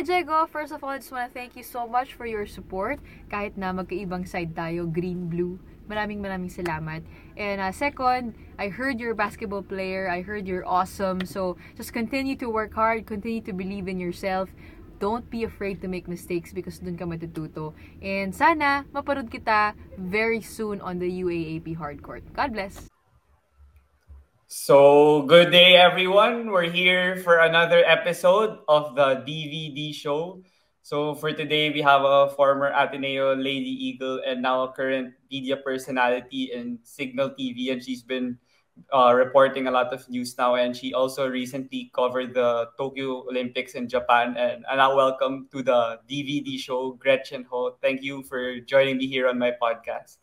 Hi, Diego! First of all, I just want to thank you so much for your support. Kahit na magkaibang side tayo, green-blue. Maraming maraming salamat. And uh, second, I heard you're a basketball player. I heard you're awesome. So, just continue to work hard. Continue to believe in yourself. Don't be afraid to make mistakes because dun ka matututo. And sana, maparod kita very soon on the UAAP hardcourt. God bless! So, good day, everyone. We're here for another episode of the DVD show. So, for today, we have a former Ateneo Lady Eagle and now a current media personality in Signal TV. And she's been uh, reporting a lot of news now. And she also recently covered the Tokyo Olympics in Japan. And, and now, welcome to the DVD show, Gretchen Ho. Thank you for joining me here on my podcast.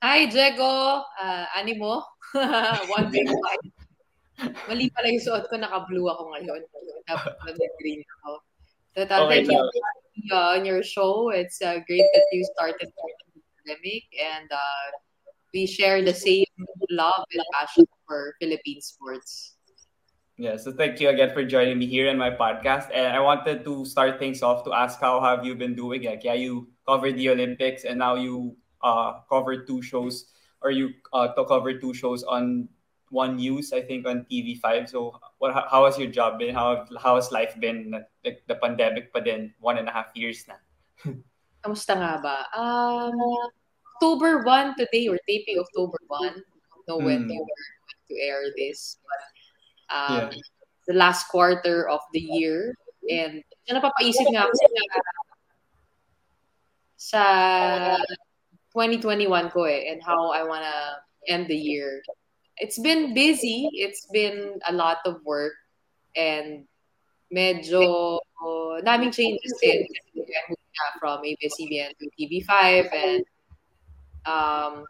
Hi, Diego! Uh, animo? One big fight. Mali pala yung suot ko, naka-blue ako ngayon. Dapat green ako. Uh, Okay, thank you for uh, on your show. It's uh, great that you started the pandemic and uh, we share the same love and passion for Philippine sports. Yeah, so thank you again for joining me here in my podcast. And I wanted to start things off to ask how have you been doing? Like, yeah, you covered the Olympics and now you uh covered two shows or you uh cover two shows on one news, I think on TV5. So what how, has your job been? How how has life been? Like the pandemic pa din one and a half years na. Kamusta nga ba? Um, October 1 today, or taping October 1. Know when Mm. to, when to air this. But um, Yeah. the last quarter of the year. And napapaisip nga ako sa 2021 ko eh, and how I wanna end the year. It's been busy. It's been a lot of work. And medyo daming changes din. From ABS-CBN to TV5 and um,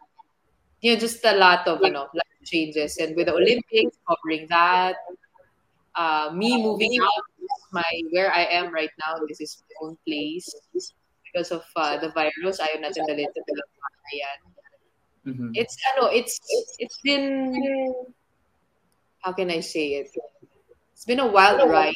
you know, just a lot of, you know, changes. And with the Olympics, covering that, uh, me moving out, my where I am right now, this is my own place. Because of uh, the virus, ayaw natin dalhin sa Ayan. Mhm. It's, ano, it's, it's been, how can I say it? It's been a wild ride,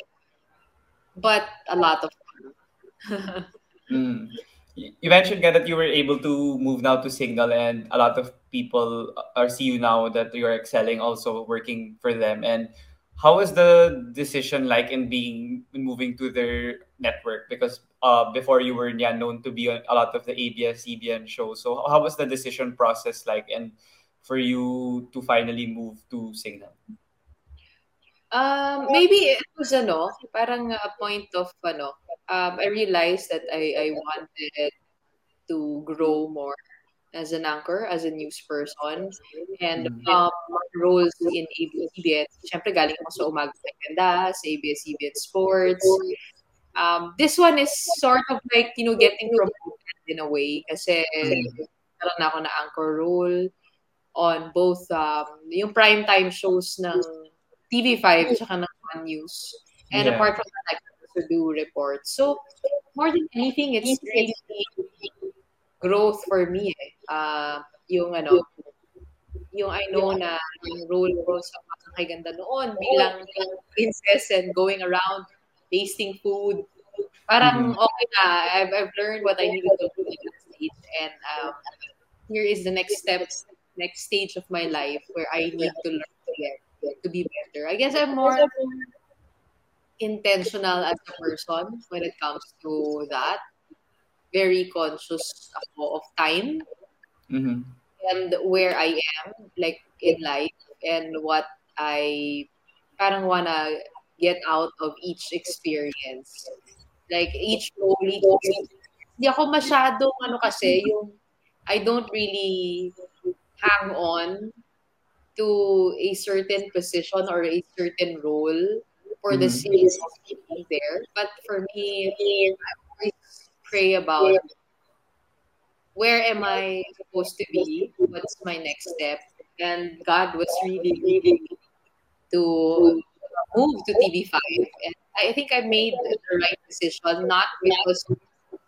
but a lot of fun. Mm. You mentioned that you were able to move now to Signal, and a lot of people are see you now that you're excelling, also working for them. And how was the decision like in being in moving to their network? Because uh, before you were yeah, known to be on a lot of the ABS CBN shows. So how was the decision process like, and for you to finally move to Signal? Um, maybe it was ano, parang a point of ano, um, I realized that I, I wanted to grow more as an anchor, as a news person, and Mhm. um, my roles in ABS-CBN. Siyempre, galing ako sa Umaga sa Ganda, sa ABS-CBN Sports. Um, this one is sort of like, you know, getting promoted in a way kasi meron na ako na anchor role on both um, yung primetime shows ng TV5 tsaka ng One News. And Yeah. apart from that, I also do reports. So, more than anything, it's really growth for me eh. Uh, yung ano, yung I know na yung role ko sa Pasang Kay Ganda noon bilang princess and going around tasting food. Parang Mhm. okay na. I've, I've learned what I needed to do in that stage. And um, here is the next step, next stage of my life where I need to learn to get to be better. I guess I'm more intentional as a person when it comes to that. Very conscious ako of time Mhm. and where I am, like in life, and what I parang wanna get out of each experience. Like each role, each. Hindi ako masyadong ano kasi, yung I don't really hang on to a certain position or a certain role for the Mhm. sake of being there. But for me, I always pray about where am I supposed to be? What's my next step? And God was really leading me to move to TV5 and I think I made the right decision, not because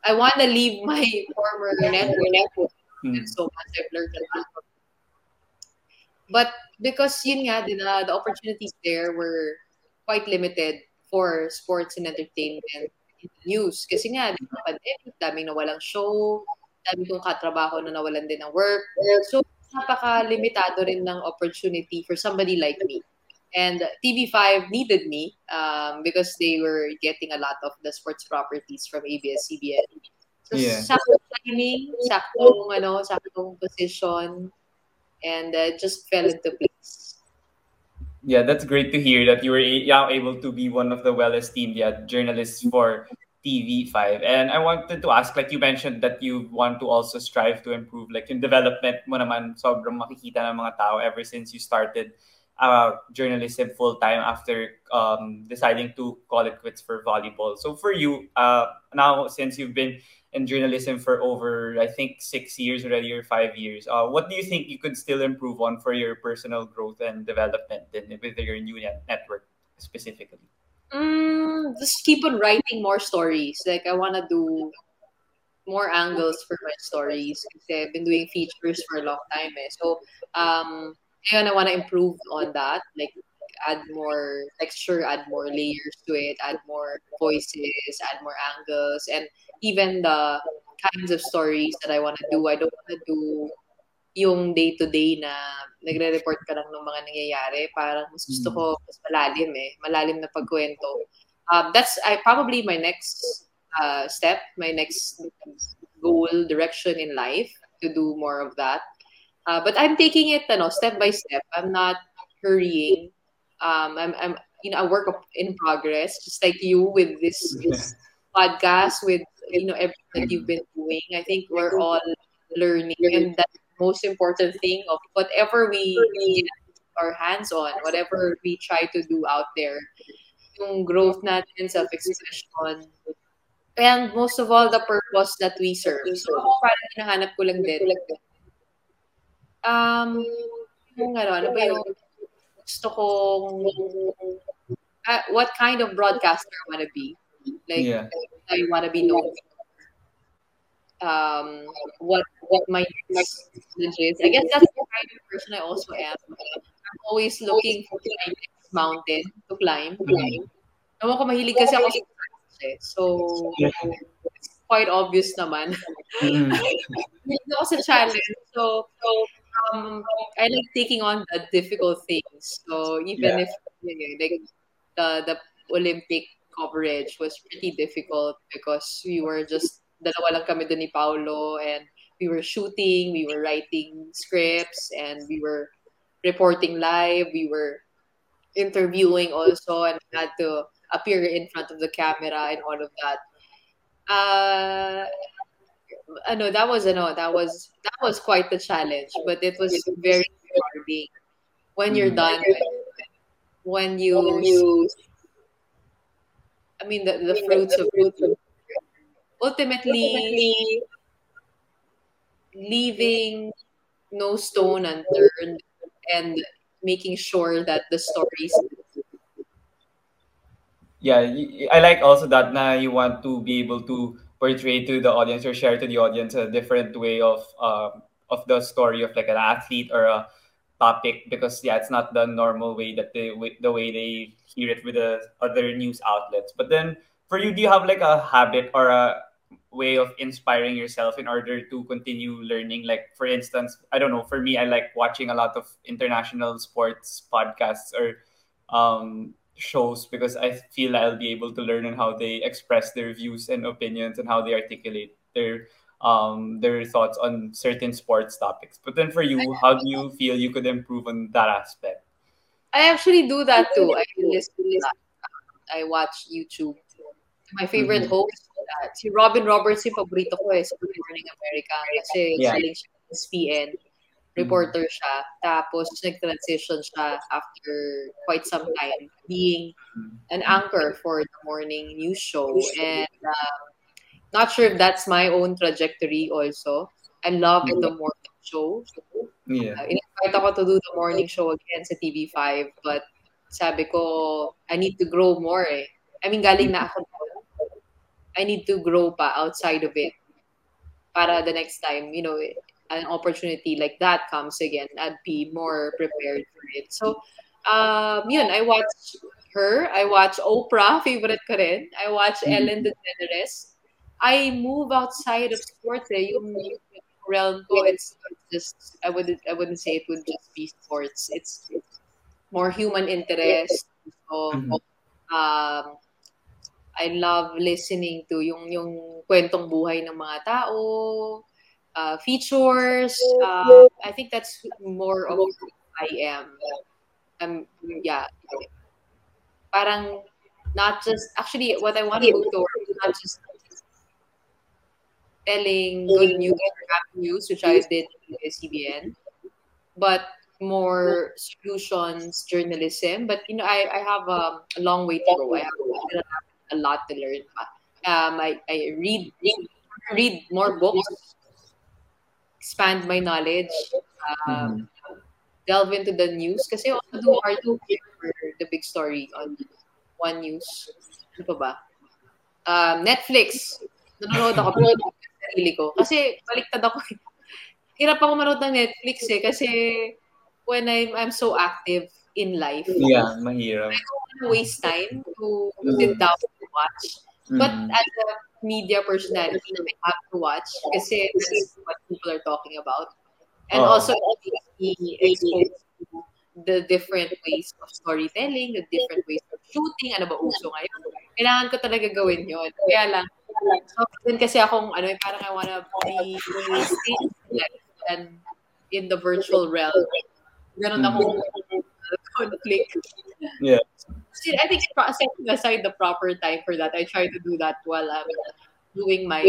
I want to leave my former network. Mm. And so much I've learned a lot. But because yun nga, din, uh, the opportunities there were quite limited for sports and entertainment news. Kasi nga, di ba, pandemic, daming nawalang show, dami kong katrabaho na nawalan din ng work. So, napaka-limitado rin ng opportunity for somebody like me. And TV5 needed me um, because they were getting a lot of the sports properties from ABS-CBN. So, Yeah. saktong timing, saktong, ano, saktong position, and uh, just fell into place. Yeah, that's great to hear that you were a- able to be one of the well esteemed yeah, journalists for TV5. And I wanted to ask, like you mentioned that you want to also strive to improve, like yung development mo naman sobrang makikita ng mga tao ever since you started uh, journalism full time after um, deciding to call it quits for volleyball. So for you, uh, now since you've been in journalism for over, I think, six years already or five years, uh, what do you think you could still improve on for your personal growth and development and with your new net- network specifically? Mm, just keep on writing more stories. Like, I want to do more angles for my stories. I've been doing features for a long time eh. So, um, ngayon I want to improve on that. Like, add more texture, add more layers to it, add more voices, add more angles, and even the kinds of stories that I want to do. I don't want to do yung day-to-day na nagre-report ka lang ng mga nangyayari. Parang mas gusto ko mas malalim eh. Malalim na pagkwento. Um, that's I probably my next uh, step, my next goal, direction in life to do more of that. Uh, but I'm taking it ano, step by step. I'm not hurrying. Um, I'm, I'm you know a work of, in progress, just like you with this, this podcast, with you know everything that you've been doing. I think we're all learning, and that's the most important thing of whatever we get our hands on, whatever we try to do out there. Yung growth natin, self-expression, and most of all, the purpose that we serve. So, parang hinahanap ko lang din. Um, yung ano, ano ba yung gusto kong, uh, what kind of broadcaster I want to be? Like, Yeah. I want to be known. Um, what what my challenge is. I guess that's the kind of person I also am. I'm always looking for my next mountain to climb. Mhm. Naman ko mahilig kasi ako sa eh. So, it's quite obvious naman. Mm. Mahilig ako sa challenge. So, so um, I like taking on the difficult things. So, even Yeah. if, like, the, the Olympic coverage was pretty difficult because we were just, dalawa lang kami doon ni Paolo and we were shooting, we were writing scripts, and we were reporting live, we were interviewing also, and had to appear in front of the camera and all of that. Uh, ano, that was a no. that was that was quite the challenge, but it was very rewarding when you're Mhm. done. When you, I mean, the, the fruits of ultimately leaving no stone unturned and making sure that the stories yeah i like also that now you want to be able to portray to the audience or share to the audience a different way of um, of the story of like an athlete or a topic because yeah it's not the normal way that they the way they hear it with the other news outlets. But then for you do you have like a habit or a way of inspiring yourself in order to continue learning? Like for instance i don't know for me i like watching a lot of international sports podcasts or um shows because I feel I'll be able to learn on how they express their views and opinions and how they articulate their um their thoughts on certain sports topics. But then for you, how do you feel you could improve on that aspect? I actually do that too. I listen to. I watch YouTube. My favorite Mhm. host, uh, si Robin Roberts yung paborito ko eh, sa Good Morning America. Kasi Yeah. galing siya sa SPN. Reporter siya. Tapos nag-transition siya after quite some time being an anchor for the morning news show. And um, not sure if that's my own trajectory also. I love the morning show. Yeah. Uh, in-invite ako to do the morning show again sa TV5 but sabi ko, I need to grow more eh. I mean, galing na ako. I need to grow pa outside of it para the next time, you know, an opportunity like that comes again, I'd be more prepared for it. So, um, yun, I watch her. I watch Oprah, favorite ko rin. I watch Mhm. Ellen DeGeneres. I move outside of sports eh. Yung, yung realm ko, it's just, I wouldn't, I wouldn't say it would just be sports. It's, it's more human interest. So, Mhm. um, I love listening to yung yung kwentong buhay ng mga tao, uh, features. Uh, I think that's more of who I am. Um, yeah. Parang not just actually what I want to move towards is not just telling good news or happy news, which I did in CBN, but more solutions journalism. But you know, I, I have um, a long way to go. I have a lot to learn. Um, I, I read, read read more books, expand my knowledge, um, delve into the news. Kasi also do R2 for the big story on One News. Ano pa ba? Um, Netflix. Nanonood ako pero sa sarili ko. Kasi baliktad ako. Hirap ako manood ng Netflix eh. Kasi when I'm, I'm so active in life, Yeah, mahirap. waste time to sit down and watch. But Mhm. as a media personality, I have to watch kasi that's what people are talking about. And Oh. also be exposed the different ways of storytelling, the different ways of shooting, ano ba uso ngayon. Kailangan ko talaga gawin yon. Kaya lang, so, din kasi akong, ano, parang I wanna be and in the virtual realm. Ganon akong conflict. Yeah. See, I think pro- setting aside the proper time for that, I try to do that while I'm doing my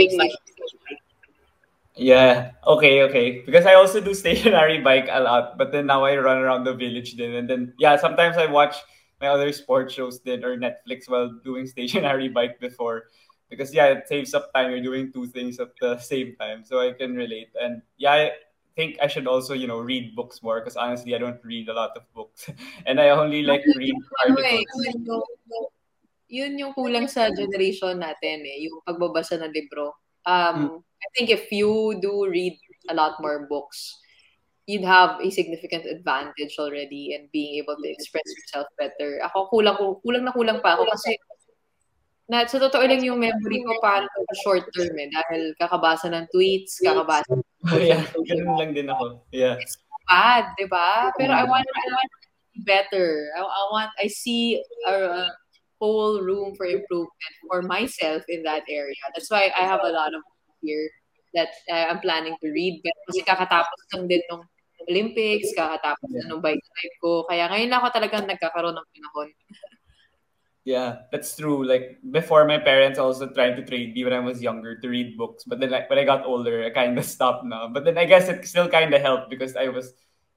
Yeah. Okay. Okay. Because I also do stationary bike a lot, but then now I run around the village then, and then yeah, sometimes I watch my other sports shows then or Netflix while doing stationary bike before, because yeah, it saves up time. You're doing two things at the same time, so I can relate. And yeah, I think I should also you know read books more because honestly, I don't read a lot of books, and I only like read Ano eh, articles. yun yung, yun yung kulang sa generation natin eh, yung pagbabasa ng libro. Um, I think if you do read a lot more books, you'd have a significant advantage already in being able to express yourself better. Ako kulang kulang na kulang pa ako kasi na sa totoo lang yung memory ko parang short term eh dahil kakabasa ng tweets, kakabasa ng yeah, ganun lang din ako. Yeah. bad, di ba? Pero I want, I want to be better. I, I want, I see a, a whole room for improvement for myself in that area. That's why I have a lot of here that uh, I'm planning to read. Kasi kakatapos lang din nung Olympics, kakatapos na nung bike ko. Kaya ngayon ako talagang nagkakaroon ng panahon. Yeah, that's true. Like before, my parents also tried to trade me when I was younger to read books, but then like when I got older, I kind of stopped now. But then I guess it still kind of helped because I was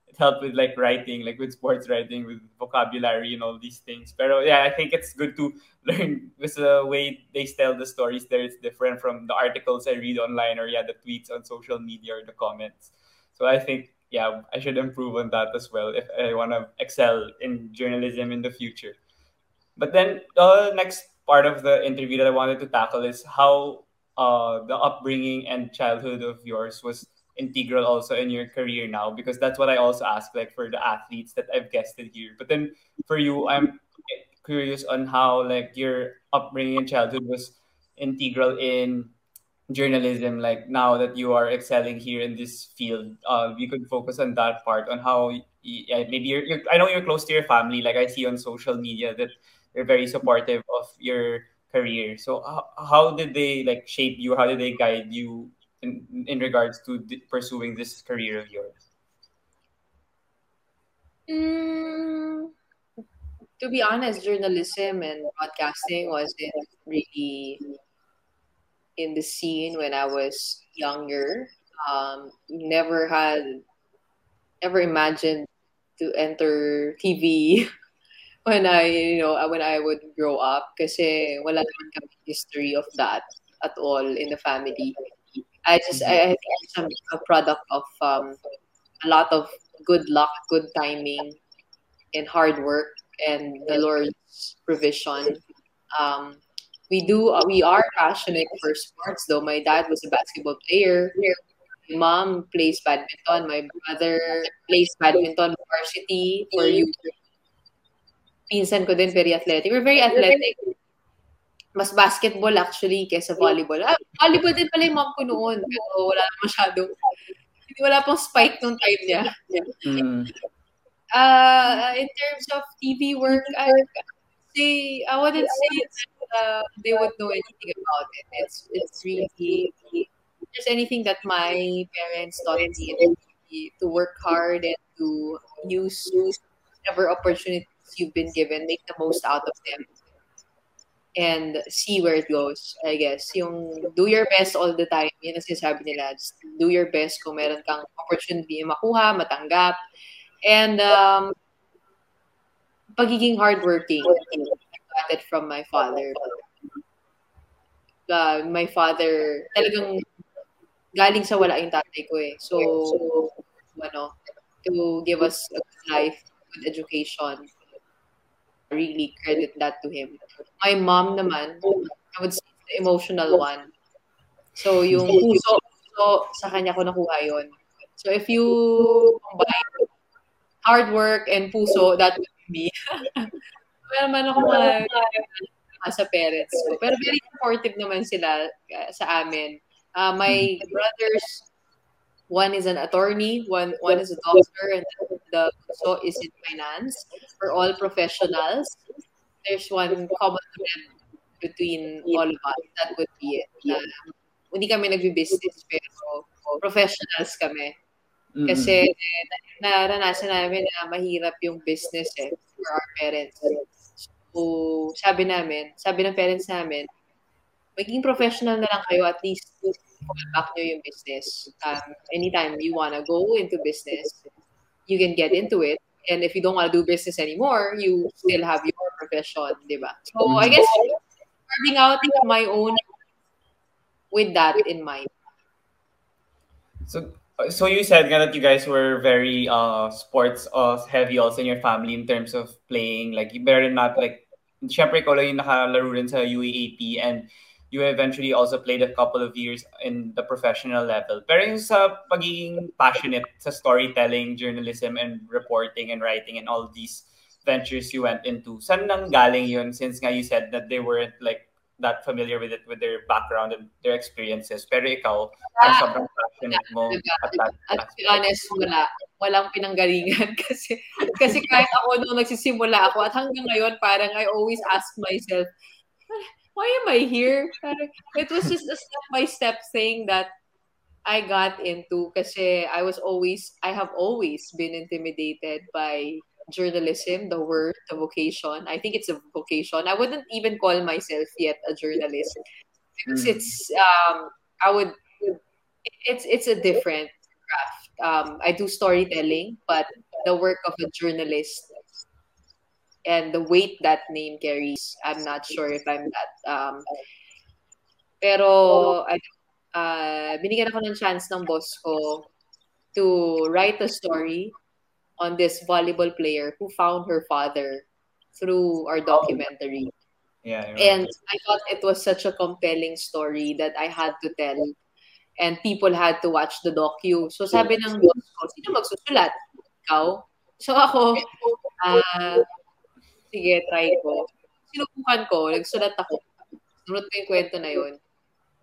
it helped with like writing, like with sports writing, with vocabulary and all these things. But yeah, I think it's good to learn because the way they tell the stories there is different from the articles I read online or yeah, the tweets on social media or the comments. So I think yeah, I should improve on that as well if I want to excel in journalism in the future. But then the next part of the interview that I wanted to tackle is how uh, the upbringing and childhood of yours was integral also in your career now because that's what I also ask like for the athletes that I've guested here. But then for you, I'm curious on how like your upbringing and childhood was integral in journalism like now that you are excelling here in this field uh we could focus on that part on how yeah, maybe you're, you're i know you're close to your family like i see on social media that they're very supportive of your career. So how, how did they like shape you? How did they guide you in, in regards to pursuing this career of yours? Mm, to be honest, journalism and broadcasting wasn't really in the scene when I was younger. Um, never had, ever imagined to enter TV when I, you know, when I would grow up kasi wala naman kami history of that at all in the family. I just, I, I think a, a product of um, a lot of good luck, good timing, and hard work and the Lord's provision. Um, we do uh, we are passionate for sports though. My dad was a basketball player. My mom plays badminton. My brother plays badminton varsity for youth. Pinsan ko din very athletic. We're very athletic. Mas basketball actually kesa volleyball. Ah, volleyball din pala yung mom ko noon. Pero wala na masyadong hindi wala pang spike nung time niya. Mm. Uh, in terms of TV work, I say I wouldn't say that uh, they would know anything about it. It's it's really just anything that my parents taught me to work hard and to use whatever opportunities you've been given, make the most out of them. And see where it goes, I guess. Yung do your best all the time, yun ang sinasabi nila. Just do your best kung meron kang opportunity makuha, matanggap. And um, pagiging hardworking. I got it from my father. Uh, my father, talagang galing sa wala yung tatay ko eh. So, ano, to give us a good life, good education, really credit that to him. My mom naman, I would say the emotional one. So, yung puso, puso sa kanya ko nakuha yon. So, if you combine hard work and puso, that would be me. Wala naman ako mga sa parents ko. Pero very supportive naman sila uh, sa amin. Uh, my brothers, one is an attorney, one one is a doctor, and the so is in finance. We're all professionals. There's one common thread between all of us. That would be it. Uh, hindi kami nagbi-business, pero professionals kami. Kasi eh, naranasan namin na mahirap yung business eh, for our parents. So, sabi namin, sabi ng parents namin, maging professional na lang kayo at least nyo yung business. Um, anytime you wanna go into business, you can get into it. And if you don't want to do business anymore, you still have your profession, di ba? So, I guess, carving out my own with that in mind. So, so you said that you guys were very uh sports uh, heavy also in your family in terms of playing like you better not like syempre ikaw lang yung nakalaro rin sa UAAP and you eventually also played a couple of years in the professional level. Pero yung sa pagiging passionate sa storytelling, journalism, and reporting and writing and all these ventures you went into, saan nang galing yun since nga you said that they weren't like that familiar with it with their background and their experiences. Pero ikaw, parang sobrang passionate mo at that At to be honest, wala. Walang pinanggalingan kasi kasi kahit ako nung nagsisimula ako at hanggang ngayon parang I always ask myself, why am I here? It was just a step-by-step thing that I got into kasi I was always, I have always been intimidated by journalism, the word, the vocation. I think it's a vocation. I wouldn't even call myself yet a journalist because Mm. it's um I would it's it's a different craft. Um, I do storytelling, but the work of a journalist and the weight that name carries, I'm not sure if I'm that. Um, pero uh, binigyan ako ng chance ng boss ko to write a story on this volleyball player who found her father through our documentary. Yeah. I. And I thought it was such a compelling story that I had to tell. And people had to watch the docu. So sabi ng boss ko, sino magsusulat? Ikaw? So ako, ah, sige, try ko. Sinubukan ko, nagsulat ako. Sunod ko yung kwento na yun.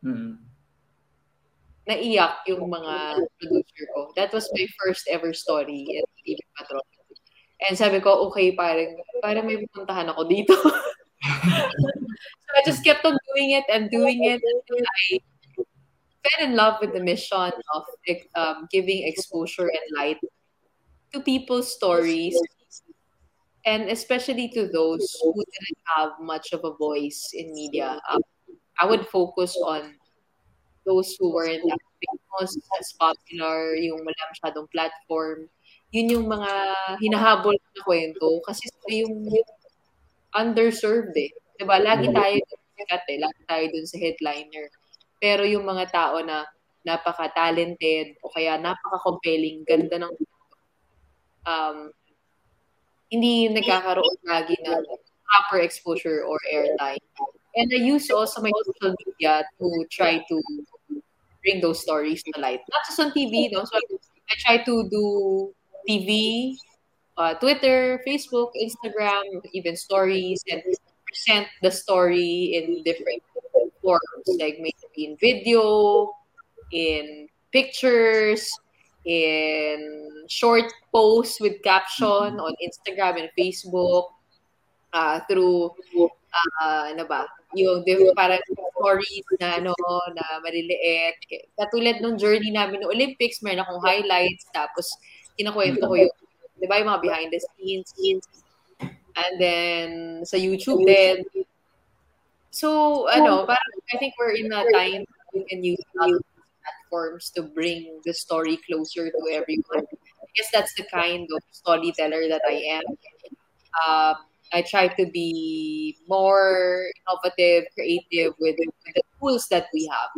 Mm. Naiyak yung mga producer ko. That was my first ever story in TV Patron. And sabi ko, okay, parang, parang may pupuntahan ako dito. so I just kept on doing it and doing it. And I fell in love with the mission of um, giving exposure and light to people's stories, and especially to those who didn't have much of a voice in media. Um, I would focus on those who weren't as famous, as popular, yung wala masyadong platform. Yun yung mga hinahabol na kwento kasi sila yung underserved eh. Diba? Lagi tayo dun sikat eh. Lagi tayo dun sa headliner. Pero yung mga tao na napaka-talented o kaya napaka-compelling, ganda ng um, hindi nagkakaroon lagi ng proper exposure or airtime. And I use also my social media to try to bring those stories to light. Not just on TV, no? So I try to do TV, uh, Twitter, Facebook, Instagram, even stories, and present the story in different forms, like maybe in video, in pictures, in short posts with caption on Instagram and Facebook, uh, through uh, ano ba, yung di- parang stories na ano, na maliliit. Katulad nung journey namin ng Olympics, meron akong highlights, tapos kinakwento ko yung, di ba, yung mga behind the scenes, and then sa YouTube din. So, ano, parang I think we're in a time we can use platforms to bring the story closer to everyone. I guess that's the kind of storyteller that I am. Um, I try to be more innovative, creative with, with the tools that we have.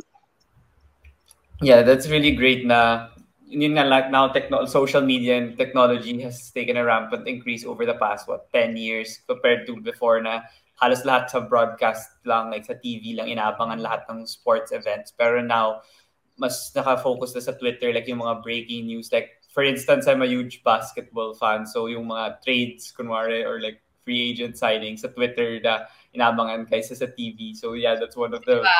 Yeah, that's really great na yun nga like now techno- social media and technology has taken a rampant increase over the past what 10 years compared to before na halos lahat sa broadcast lang like sa TV lang inaabangan lahat ng sports events pero now mas naka-focus na sa Twitter like yung mga breaking news like for instance I'm a huge basketball fan so yung mga trades kunwari or like free agent signings sa Twitter na inabangan kaysa sa TV so yeah that's one of the Iba,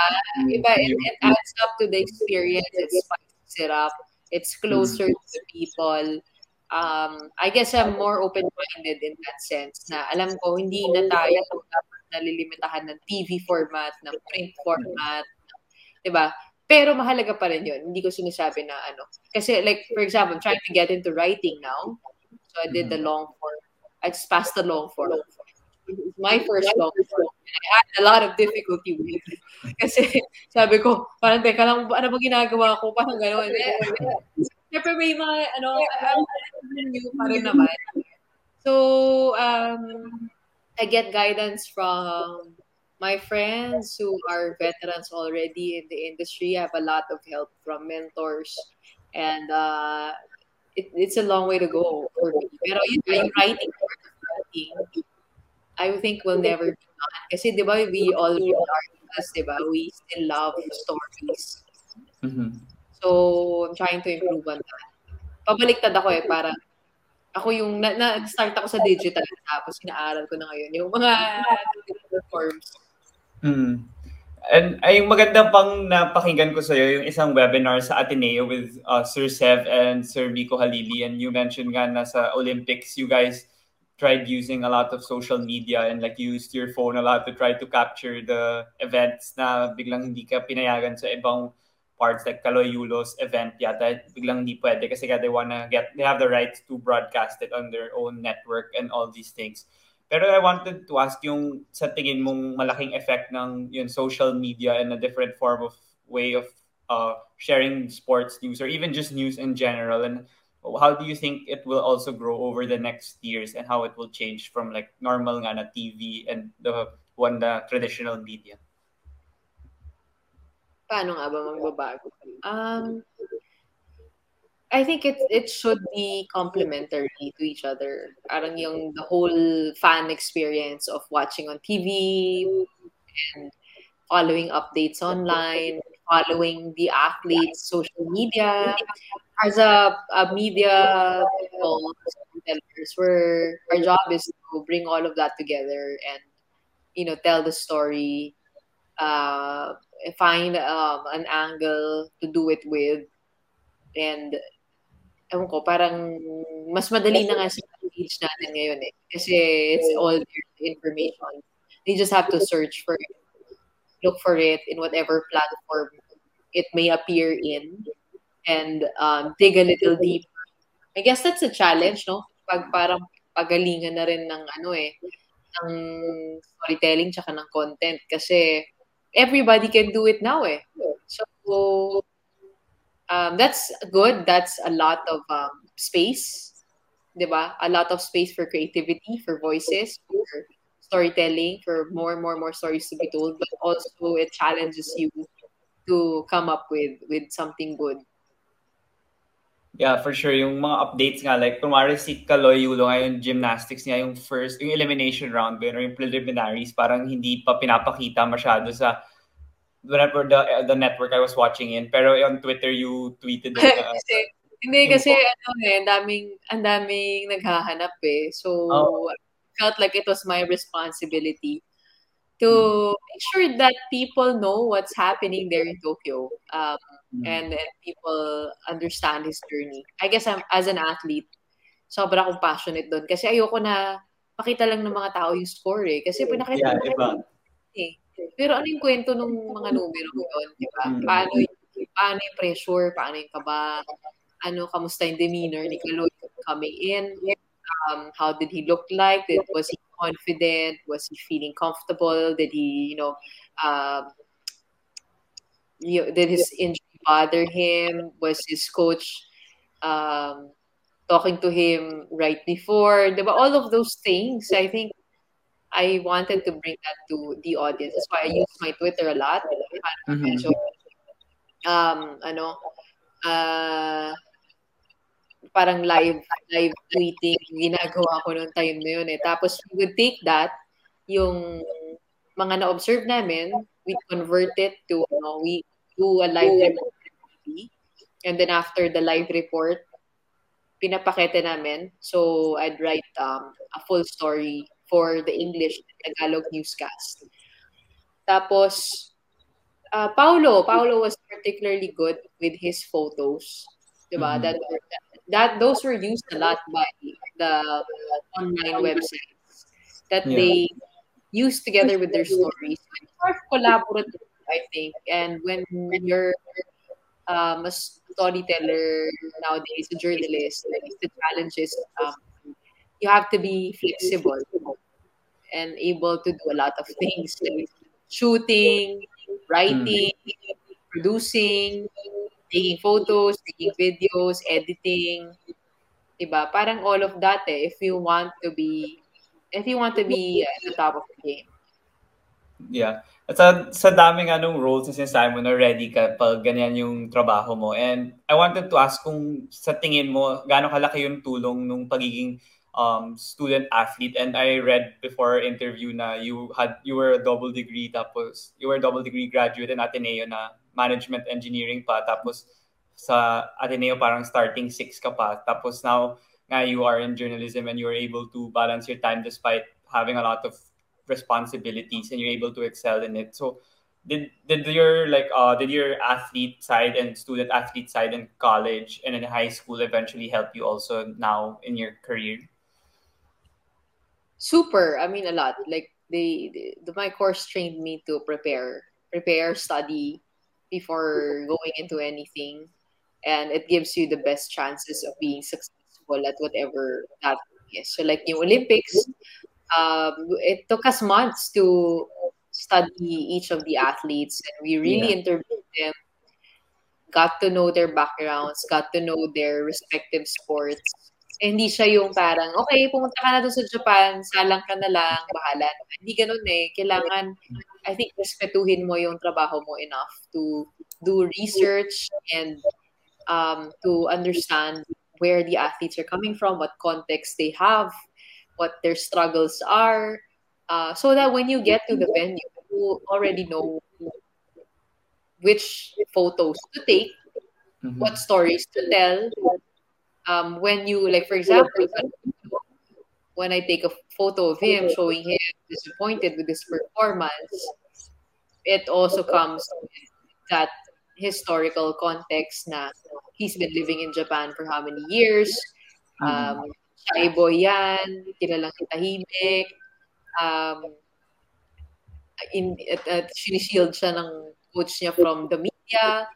iba it, it adds up to the experience. It spices it up. It's closer to the people. Um, I guess I'm more open-minded in that sense na alam ko hindi na tayo nalilimitahan ng TV format, ng print format, 'di ba? Pero mahalaga pa rin 'yun. Hindi ko sinasabi na ano. Kasi like for example, I'm trying to get into writing now. So I did the long form. I just passed the long form. My first long form. I had a lot of difficulty with it. Kasi sabi ko, parang teka lang, ano ba ginagawa ko? Parang gano'n. Siyempre may mga, ano, I'm new pa rin naman. So, um, I get guidance from my friends who are veterans already in the industry. Have a lot of help from mentors. And uh, it, it's a long way to go for me. Pero yun, yung writing, writing, I think will never be done. Kasi di ba, we all read articles, di ba? We still love stories. Mhm. So, I'm trying to improve on that. Pabaliktad ako eh, parang ako yung, na, na-start ako sa digital, tapos inaaral ko na ngayon yung mga forms. Mm. And ay yung maganda pang napakinggan ko sa iyo yung isang webinar sa Ateneo with uh, Sir Sev and Sir Miko Halili and you mentioned nga na sa Olympics you guys tried using a lot of social media and like used your phone a lot to try to capture the events na biglang hindi ka pinayagan sa ibang parts like Kaloyulos event yata biglang hindi pwede kasi they wanna get they have the rights to broadcast it on their own network and all these things. Pero I wanted to ask yung sa tingin mong malaking effect ng yung social media and a different form of way of uh, sharing sports news or even just news in general and how do you think it will also grow over the next years and how it will change from like normal nga na TV and the one the traditional media? Paano nga ba magbabago? Um, I think it it should be complementary to each other. Parang yung the whole fan experience of watching on TV and following updates online, following the athletes' social media. As a, a media people, where our job is to bring all of that together and you know tell the story, uh, find um, an angle to do it with, and ewan ko, parang mas madali na nga sa page natin ngayon eh. Kasi it's all information. You just have to search for it, look for it in whatever platform it may appear in, and um, dig a little deeper. I guess that's a challenge, no? Pag parang pagalingan na rin ng ano eh, ng storytelling tsaka ng content. Kasi everybody can do it now eh. So, um, that's good. That's a lot of um, space, diba? A lot of space for creativity, for voices, for storytelling, for more and more and more stories to be told. But also, it challenges you to come up with with something good. Yeah, for sure. Yung mga updates nga, like, kumari si Kaloy Yulo ngayon, gymnastics niya, yung first, yung elimination round, or yung preliminaries, parang hindi pa pinapakita masyado sa whatever the the network I was watching in. Pero on Twitter, you tweeted it. Uh, kasi, hindi kasi ano eh, daming, ang daming naghahanap eh. So, Oh. felt like it was my responsibility to make sure that people know what's happening there in Tokyo. Um, mm, and, and people understand his journey. I guess I'm, as an athlete, sobra akong passionate doon. Kasi ayoko na pakita lang ng mga tao yung score eh. Kasi pinakita yeah, iba. eh. Pero ano yung kwento ng mga numero yun, di ba? Mm. Paano, yung- paano yung pressure, paano yung kaba, ano, kamusta yung demeanor ni Kaloy coming in, um, how did he look like, did, was he confident, was he feeling comfortable, did he, you know, um, you, did his injury bother him, was his coach um, talking to him right before, di ba? All of those things, I think, I wanted to bring that to the audience. That's why I use my Twitter a lot. Mhm. Medyo, um, ano, uh, parang live live tweeting ginagawa ko noong time na yun eh. Tapos we would take that, yung mga na-observe namin, we convert it to, ano, we do a live report. And then after the live report, pinapakita namin. So I'd write um, a full story for the English Tagalog newscast. Tapos, uh, Paulo, Paulo was particularly good with his photos. Diba? Mhm. That, that those were used a lot by the online websites that Yeah. they use together with their stories. So it's more collaborative, I think. And when you're um, a storyteller nowadays, a journalist, like the challenge is um, you have to be flexible and able to do a lot of things like shooting, writing, producing, taking photos, taking videos, editing. Diba? Parang all of that eh, if you want to be if you want to be at the top of the game. Yeah. At sa, sa daming anong roles na sinasabi mo na ready ka pag ganyan yung trabaho mo. And I wanted to ask kung sa tingin mo, gaano kalaki yung tulong nung pagiging um, student athlete. And I read before our interview na you had you were a double degree tapos you were a double degree graduate in Ateneo na management engineering pa tapos sa Ateneo parang starting six ka pa tapos now you are in journalism and you are able to balance your time despite having a lot of responsibilities and you're able to excel in it. So did did your like uh did your athlete side and student athlete side in college and in high school eventually help you also now in your career? Super. I mean, a lot. Like they, they the, my course trained me to prepare, prepare, study before going into anything, and it gives you the best chances of being successful at whatever that is. So, like the Olympics, um, it took us months to study each of the athletes, and we really Yeah. interviewed them. Got to know their backgrounds, got to know their respective sports. Eh, hindi siya yung parang, okay, pumunta ka na doon sa Japan, salang ka na lang, bahala. Hindi ganun eh. Kailangan, I think, respetuhin mo yung trabaho mo enough to do research and um, to understand where the athletes are coming from, what context they have, what their struggles are, uh, so that when you get to the venue, you already know which photos to take, Mhm. what stories to tell. Um, when you, like, for example, when I take a photo of him showing him disappointed with his performance, it also comes with that historical context na he's been living in Japan for how many years. Um, shy boy yan, kilalang tahimik. Um, in, at, at sinishield siya ng coach niya from the media.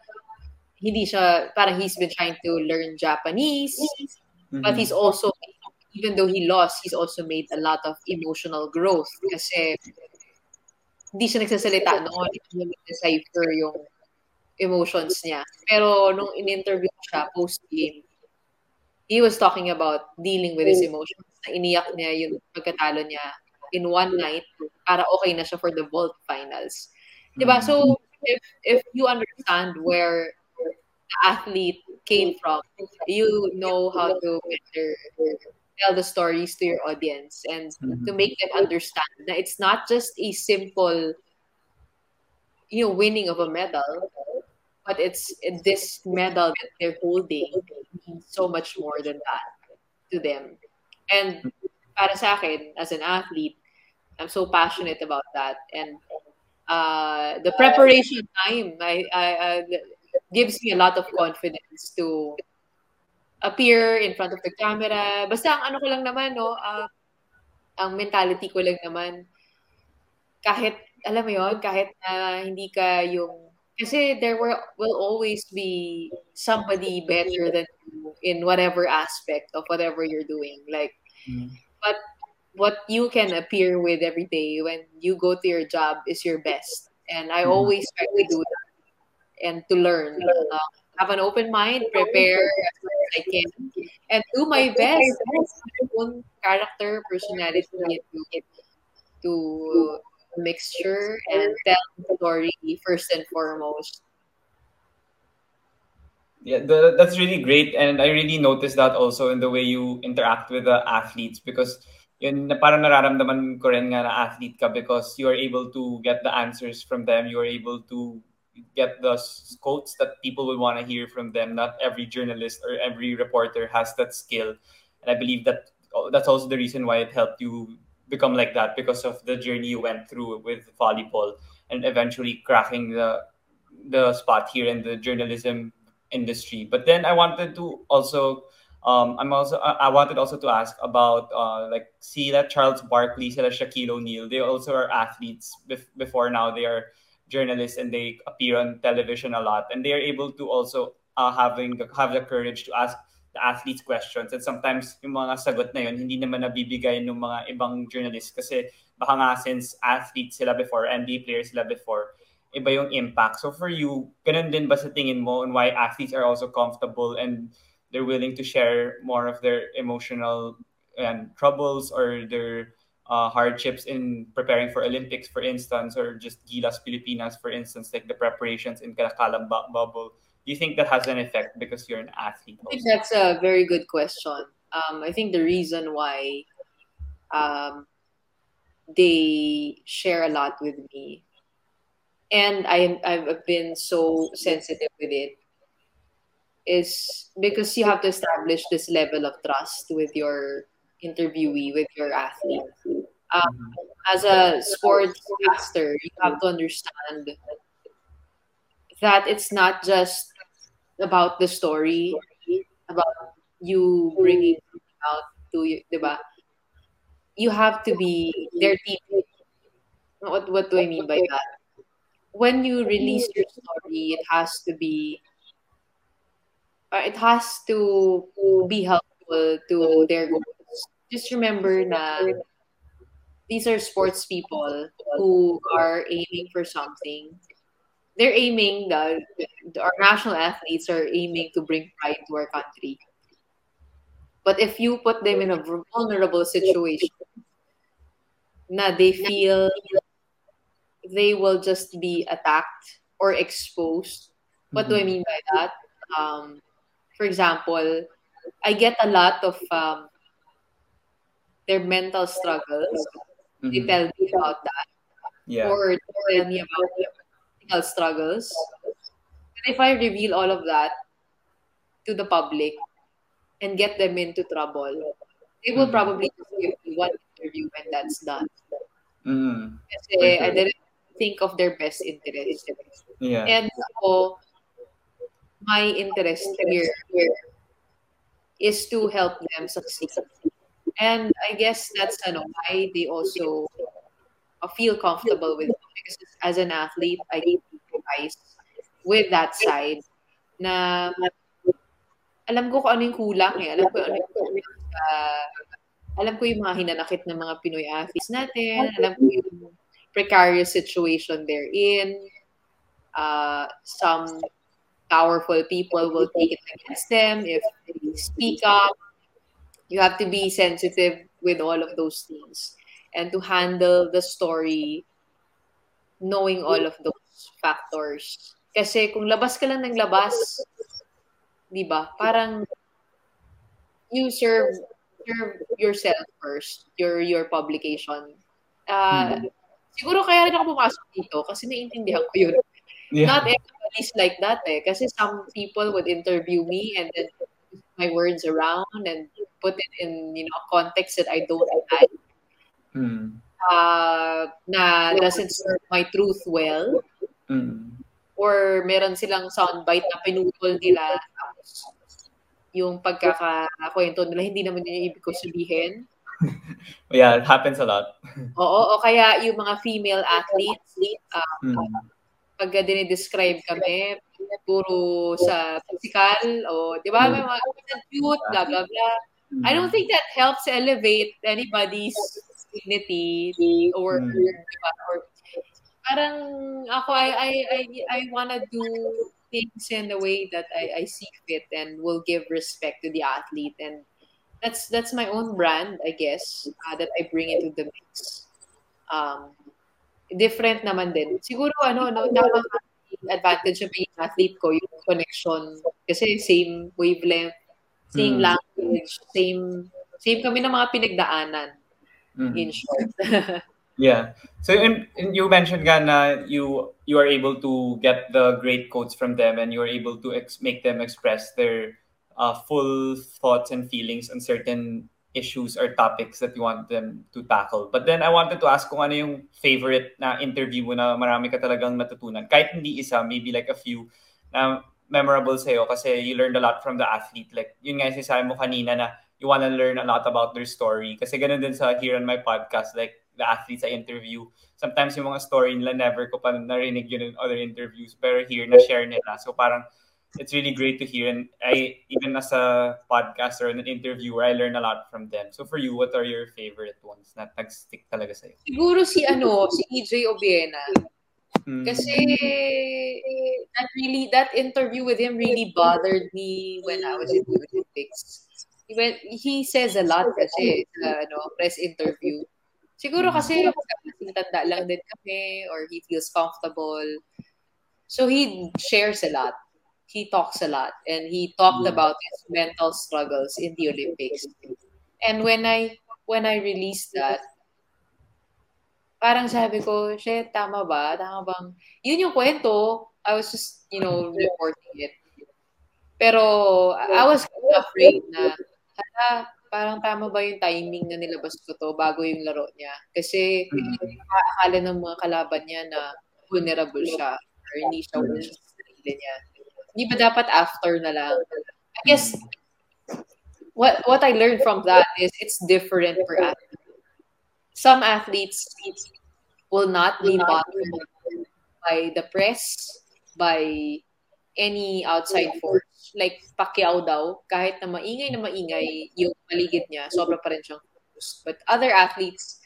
Hindi siya, parang he's been trying to learn Japanese. But Mhm. he's also, even though he lost, he's also made a lot of emotional growth kasi hindi siya nagsasalita noon. Hindi niya decipher yung emotions niya. Pero nung in-interview siya post-game, he was talking about dealing with his emotions. Na iniyak niya yung pagkatalo niya in one night para okay na siya for the vault finals. Diba? Mhm. So, if, if you understand where athlete came from, you know how to better tell the stories to your audience and Mhm. to make them understand that it's not just a simple, you know, winning of a medal, but it's this medal that they're holding means so much more than that to them. And para sa akin, as an athlete, I'm so passionate about that. And uh, the preparation time I, I, I, gives me a lot of confidence to appear in front of the camera. Basta ang ano ko lang naman, no, uh, ang mentality ko lang naman, kahit, alam mo yon kahit na hindi ka yung, kasi there will, will always be somebody better than you in whatever aspect of whatever you're doing. Like, Mhm. but what you can appear with every day when you go to your job is your best. And I Mhm. always try to do that and to learn. Uh, have an open mind, prepare as much as I can, and do my best. My own character, personality, to, to mixture and tell the story first and foremost. Yeah, the, that's really great, and I really noticed that also in the way you interact with the athletes because yun na parang nararamdaman ko rin nga na athlete ka because you are able to get the answers from them. You are able to get the s- quotes that people will want to hear from them. Not every journalist or every reporter has that skill, and I believe that oh, that's also the reason why it helped you become like that because of the journey you went through with volleyball and eventually cracking the the spot here in the journalism industry. But then I wanted to also um, I'm also I wanted also to ask about uh, like see that Charles Barkley, sila Shaquille O'Neal. They also are athletes. Bef- before now, they are journalists and they appear on television a lot, and they are able to also uh, having the, have the courage to ask the athletes questions. And sometimes yung mga sagot na yun, hindi naman nabibigay ng mga ibang journalists kasi baka nga since athletes sila before, NBA players sila before, iba yung impact. So for you, ganun din ba sa tingin mo and why athletes are also comfortable and they're willing to share more of their emotional and troubles or their uh, hardships in preparing for Olympics, for instance, or just Gilas Pilipinas, for instance, like the preparations in Kalakalam bu- bubble. Do you think that has an effect because you're an athlete? I think that's a very good question. Um, I think the reason why um, they share a lot with me, and I, I've been so sensitive with it, is because you have to establish this level of trust with your interviewee, with your athlete. Um, as a sportscaster, you have to understand that it's not just about the story, about you bringing something out to you, diba? You have to be their teammate. What, what do I mean by that? When you release your story, it has to be, uh, it has to be helpful to their goals. Just remember na these are sports people who are aiming for something. They're aiming, the, our national athletes are aiming to bring pride to our country. But if you put them in a vulnerable situation, na they feel they will just be attacked or exposed. What do I mean by that? Um, for example, I get a lot of um, their mental struggles. They Mhm. tell me about that, Yeah. or tell me about their struggles. And if I reveal all of that to the public and get them into trouble, they will Mhm. probably just give me one interview when that's done. Mhm. Kasi sure. I didn't think of their best interest. Yeah. And ako, my interest here is to help them succeed. And I guess that's ano, why they also uh, feel comfortable with it. Because as an athlete, I empathize with that side na alam ko kung ano yung kulang eh. Alam ko ano yung kulang sa alam ko yung mga hinanakit ng mga Pinoy athletes natin. Alam ko yung precarious situation they're in. Uh, some powerful people will take it against them if they speak up. You have to be sensitive with all of those things and to handle the story knowing all of those factors. Kasi kung labas ka lang ng labas, di ba? Parang you serve serve yourself first, your your publication. Uh, Hmm. Siguro kaya rin ako pumasok dito kasi naiintindihan ko yun. Yeah. Not everybody's like that eh. Kasi some people would interview me and then my words around and put it in, you know, context that I don't like. Mm. Uh, na doesn't serve my truth well. Mm. Or meron silang soundbite na pinutol nila. Tapos yung pagkakakwento nila, hindi naman yun yung ibig ko sabihin. Yeah, it happens a lot. Oo, o kaya yung mga female athletes, uh, Mm. pagka dinidescribe kami, puro sa physical, o, di ba, may mga cute, blah, blah, blah. I don't think that helps elevate anybody's dignity or, Mm. di ba, or parang ako, I, I, I, I wanna do things in a way that I, I see fit and will give respect to the athlete and that's that's my own brand, I guess, uh, that I bring into the mix. Um, different naman din. Siguro ano, no, tama advantage ng athlete ko, yung connection. Kasi same wavelength, same Mm. language, same same kami ng mga pinagdaanan, Mm. in short. Yeah. So and, and you mentioned nga na you you are able to get the great quotes from them and you are able to ex- make them express their uh, full thoughts and feelings on certain issues or topics that you want them to tackle. But then I wanted to ask kung ano yung favorite na interview mo na marami ka talagang natutunan. Kahit hindi isa, maybe like a few na memorable sa'yo kasi you learned a lot from the athlete. Like, yun nga yung sinasabi mo kanina na you wanna learn a lot about their story. Kasi ganun din sa here on my podcast, like the athletes I interview. Sometimes yung mga story nila, never ko pa narinig yun in other interviews. Pero here, na-share nila. So parang, it's really great to hear. And I, even as a podcaster and an interviewer, I learn a lot from them. So for you, what are your favorite ones na nag-stick talaga sa'yo? Siguro si ano, si EJ Obiena. Mm. Kasi that really that interview with him really bothered me when I was in the Olympics. He went, he says a lot kasi sa ano, press interview. Siguro kasi kasing tanda lang din kami or he feels comfortable. So he shares a lot. He talks a lot and he talked Mm. about his mental struggles in the Olympics. And when I when I released that, parang sabi ko, shit, tama ba? Tama bang, yun yung kwento. I was just, you know, reporting it. Pero, I was afraid na, hala, parang tama ba yung timing na nilabas ko to bago yung laro niya? Kasi, Mm. akala ng mga kalaban niya na vulnerable siya or hindi siya Mm. mm. sa sarili niya. Hindi ba dapat after na lang? I guess, what what I learned from that is it's different for athletes. Some athletes will not be bothered by the press, by any outside force. Like Pacquiao daw, kahit na maingay na maingay yung paligid niya, sobra pa rin siyang focused. But other athletes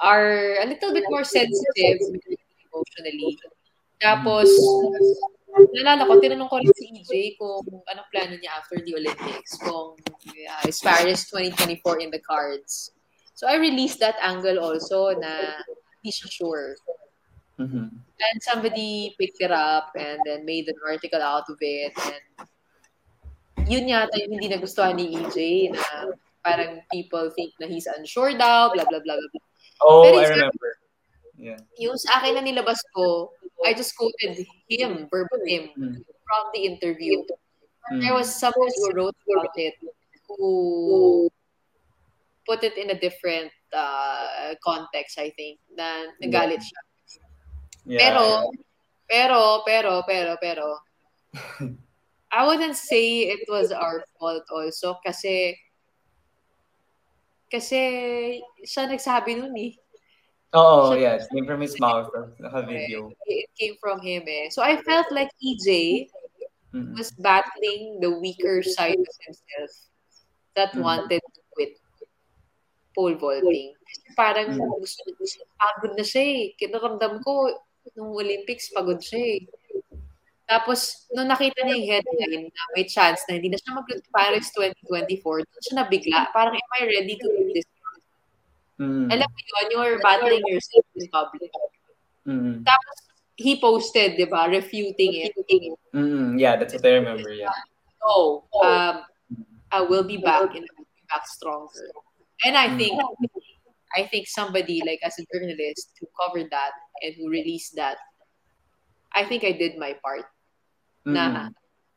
are a little bit more sensitive emotionally. Tapos, nalala ko, tinanong ko rin si EJ kung anong plano niya after the Olympics, kung uh, is Paris 2024 in the cards. So I released that angle also na hindi siya sure. Mhm. And somebody picked it up and then made an article out of it. And yun yata yung hindi nagustuhan ni EJ na parang people think na he's unsure daw, blah, blah, blah, blah. blah. Oh, Pero I remember. Yeah. Yung sa akin na nilabas ko, I just quoted him verbatim Mm. from the interview. Mm. There was someone who wrote about it who put it in a different uh, context, I think, na nagalit siya. Yeah. Pero, pero, pero, pero, pero, I wouldn't say it was our fault also kasi kasi siya nagsabi nun eh. Oh, yeah. It came from his mouth. Naka-video. It came from him eh. So I felt like EJ Mhm. was battling the weaker side of himself that Mm. wanted to quit pole vaulting. Kasi parang Mm. gusto, pagod na siya eh. Kinaramdam ko, nung Olympics, pagod siya eh. Tapos, nung nakita niya yung headline na may chance na hindi na siya mag Paris 2024, doon siya nabigla. Parang, am I ready to do this? Mm. Alam mo yun, you're battling yourself in public. Mm. Tapos, he posted, di ba, refuting it. Mm. Yeah, that's what I remember. Yeah. no, um, I will be back and I will be back stronger. And I think, I think somebody like as a journalist who covered that and who released that, I think I did my part. Mm.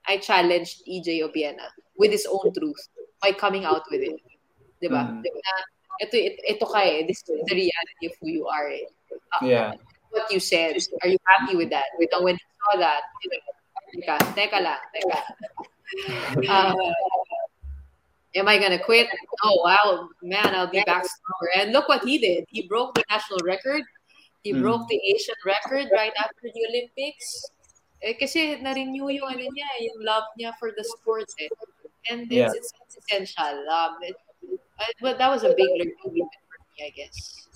I challenged EJ Obiena with his own truth by coming out with it. Di ba? Mm. Na, ito, ito, ito ka eh. This is the reality of who you are eh. Uh, Yeah. What you said, are you happy with that? You when he saw that, you know, teka, teka lang, teka. Uh, am I gonna quit? Oh wow, man, I'll be back stronger. And look what he did. He broke the national record. He Mm. broke the Asian record right after the Olympics. Eh, kasi na-renew yung ano niya, yung love niya for the sport eh. And it's, Yeah. it's, it's essential. Um, it, uh, but that was a big learning moment for me, I guess.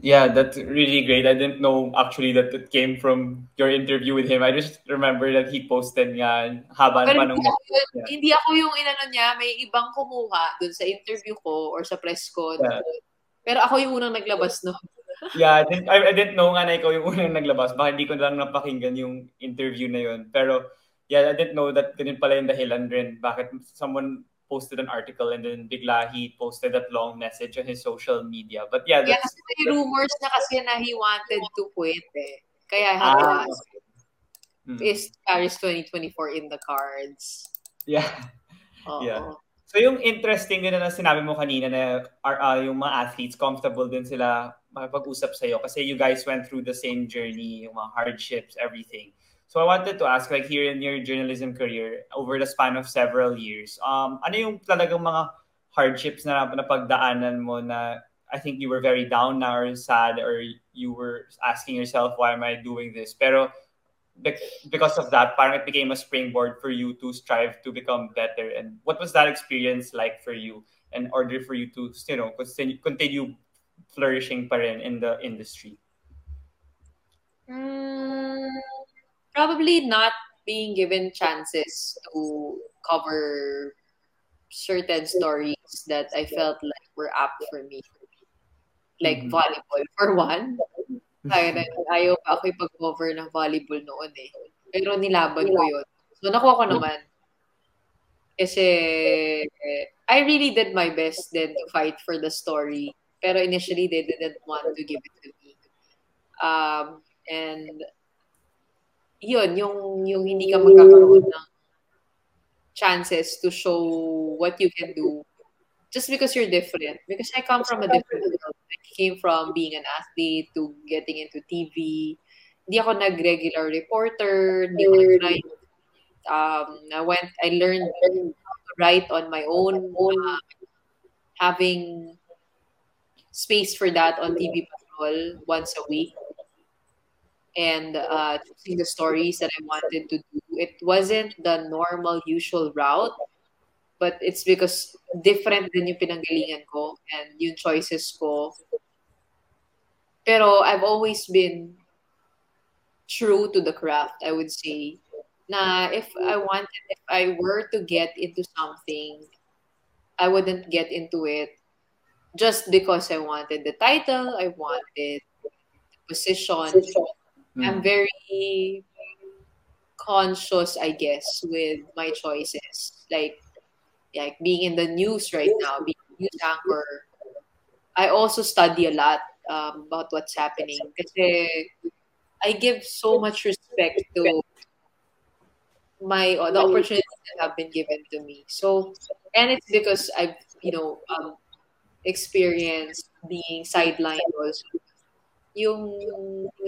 Yeah, that's really great. I didn't know actually that it came from your interview with him. I just remember that he posted nga haba Pero yun- Yeah. hindi ako yung inano niya, may ibang kumuha dun sa interview ko or sa press ko. Yeah. Pero ako yung unang naglabas no. Yeah, I didn't, I, I didn't know nga na ikaw yung unang naglabas. Baka hindi ko lang napakinggan yung interview na yun. Pero yeah, I didn't know that ganun pala yung dahilan rin. Bakit someone posted an article and then bigla he posted that long message on his social media. But yeah, Yeah, that's, kasi may rumors na kasi na he wanted to quit eh. Kaya Ah. ask, mm, is Paris 2024 in the cards? yeah. Oo. Yeah. So yung interesting din na sinabi mo kanina na are, uh, yung mga athletes comfortable din sila makipag-usap sa'yo kasi you guys went through the same journey, yung mga hardships, everything. So I wanted to ask, like here in your journalism career, over the span of several years, um, ano yung talagang mga hardships na napagdaanan mo na I think you were very down now or sad or you were asking yourself, why am I doing this? Pero because of that, parang it became a springboard for you to strive to become better. And what was that experience like for you in order for you to, you know, continue, continue flourishing pa in the industry? Mm, probably not being given chances to cover certain stories that I felt like were apt for me. Like Mhm. volleyball, for one. Kaya na, ayaw pa ako ipag-cover ng volleyball noon eh. Pero nilaban ko yun. So, nakuha ko naman. Kasi, I really did my best then to fight for the story. Pero initially, they didn't want to give it to me. Um, and, yun, yung, yung hindi ka magkakaroon ng chances to show what you can do just because you're different. Because I come from a different world. I came from being an athlete to getting into TV. Hindi ako nag-regular reporter. Hindi ako nag Um, I went, I learned how to write on my own. Uh, having space for that on TV Patrol once a week. And uh, choosing the stories that I wanted to do. It wasn't the normal, usual route but it's because different than yung pinanggalingan ko and yung choices ko. Pero I've always been true to the craft, I would say. Na if I wanted, if I were to get into something, I wouldn't get into it just because I wanted the title, I wanted the position. I'm very conscious, I guess, with my choices. Like, like being in the news right now, being a news anchor. I also study a lot um, about what's happening kasi I give so much respect to my uh, the opportunities that have been given to me. So, and it's because I've you know um, experienced being sidelined also. Yung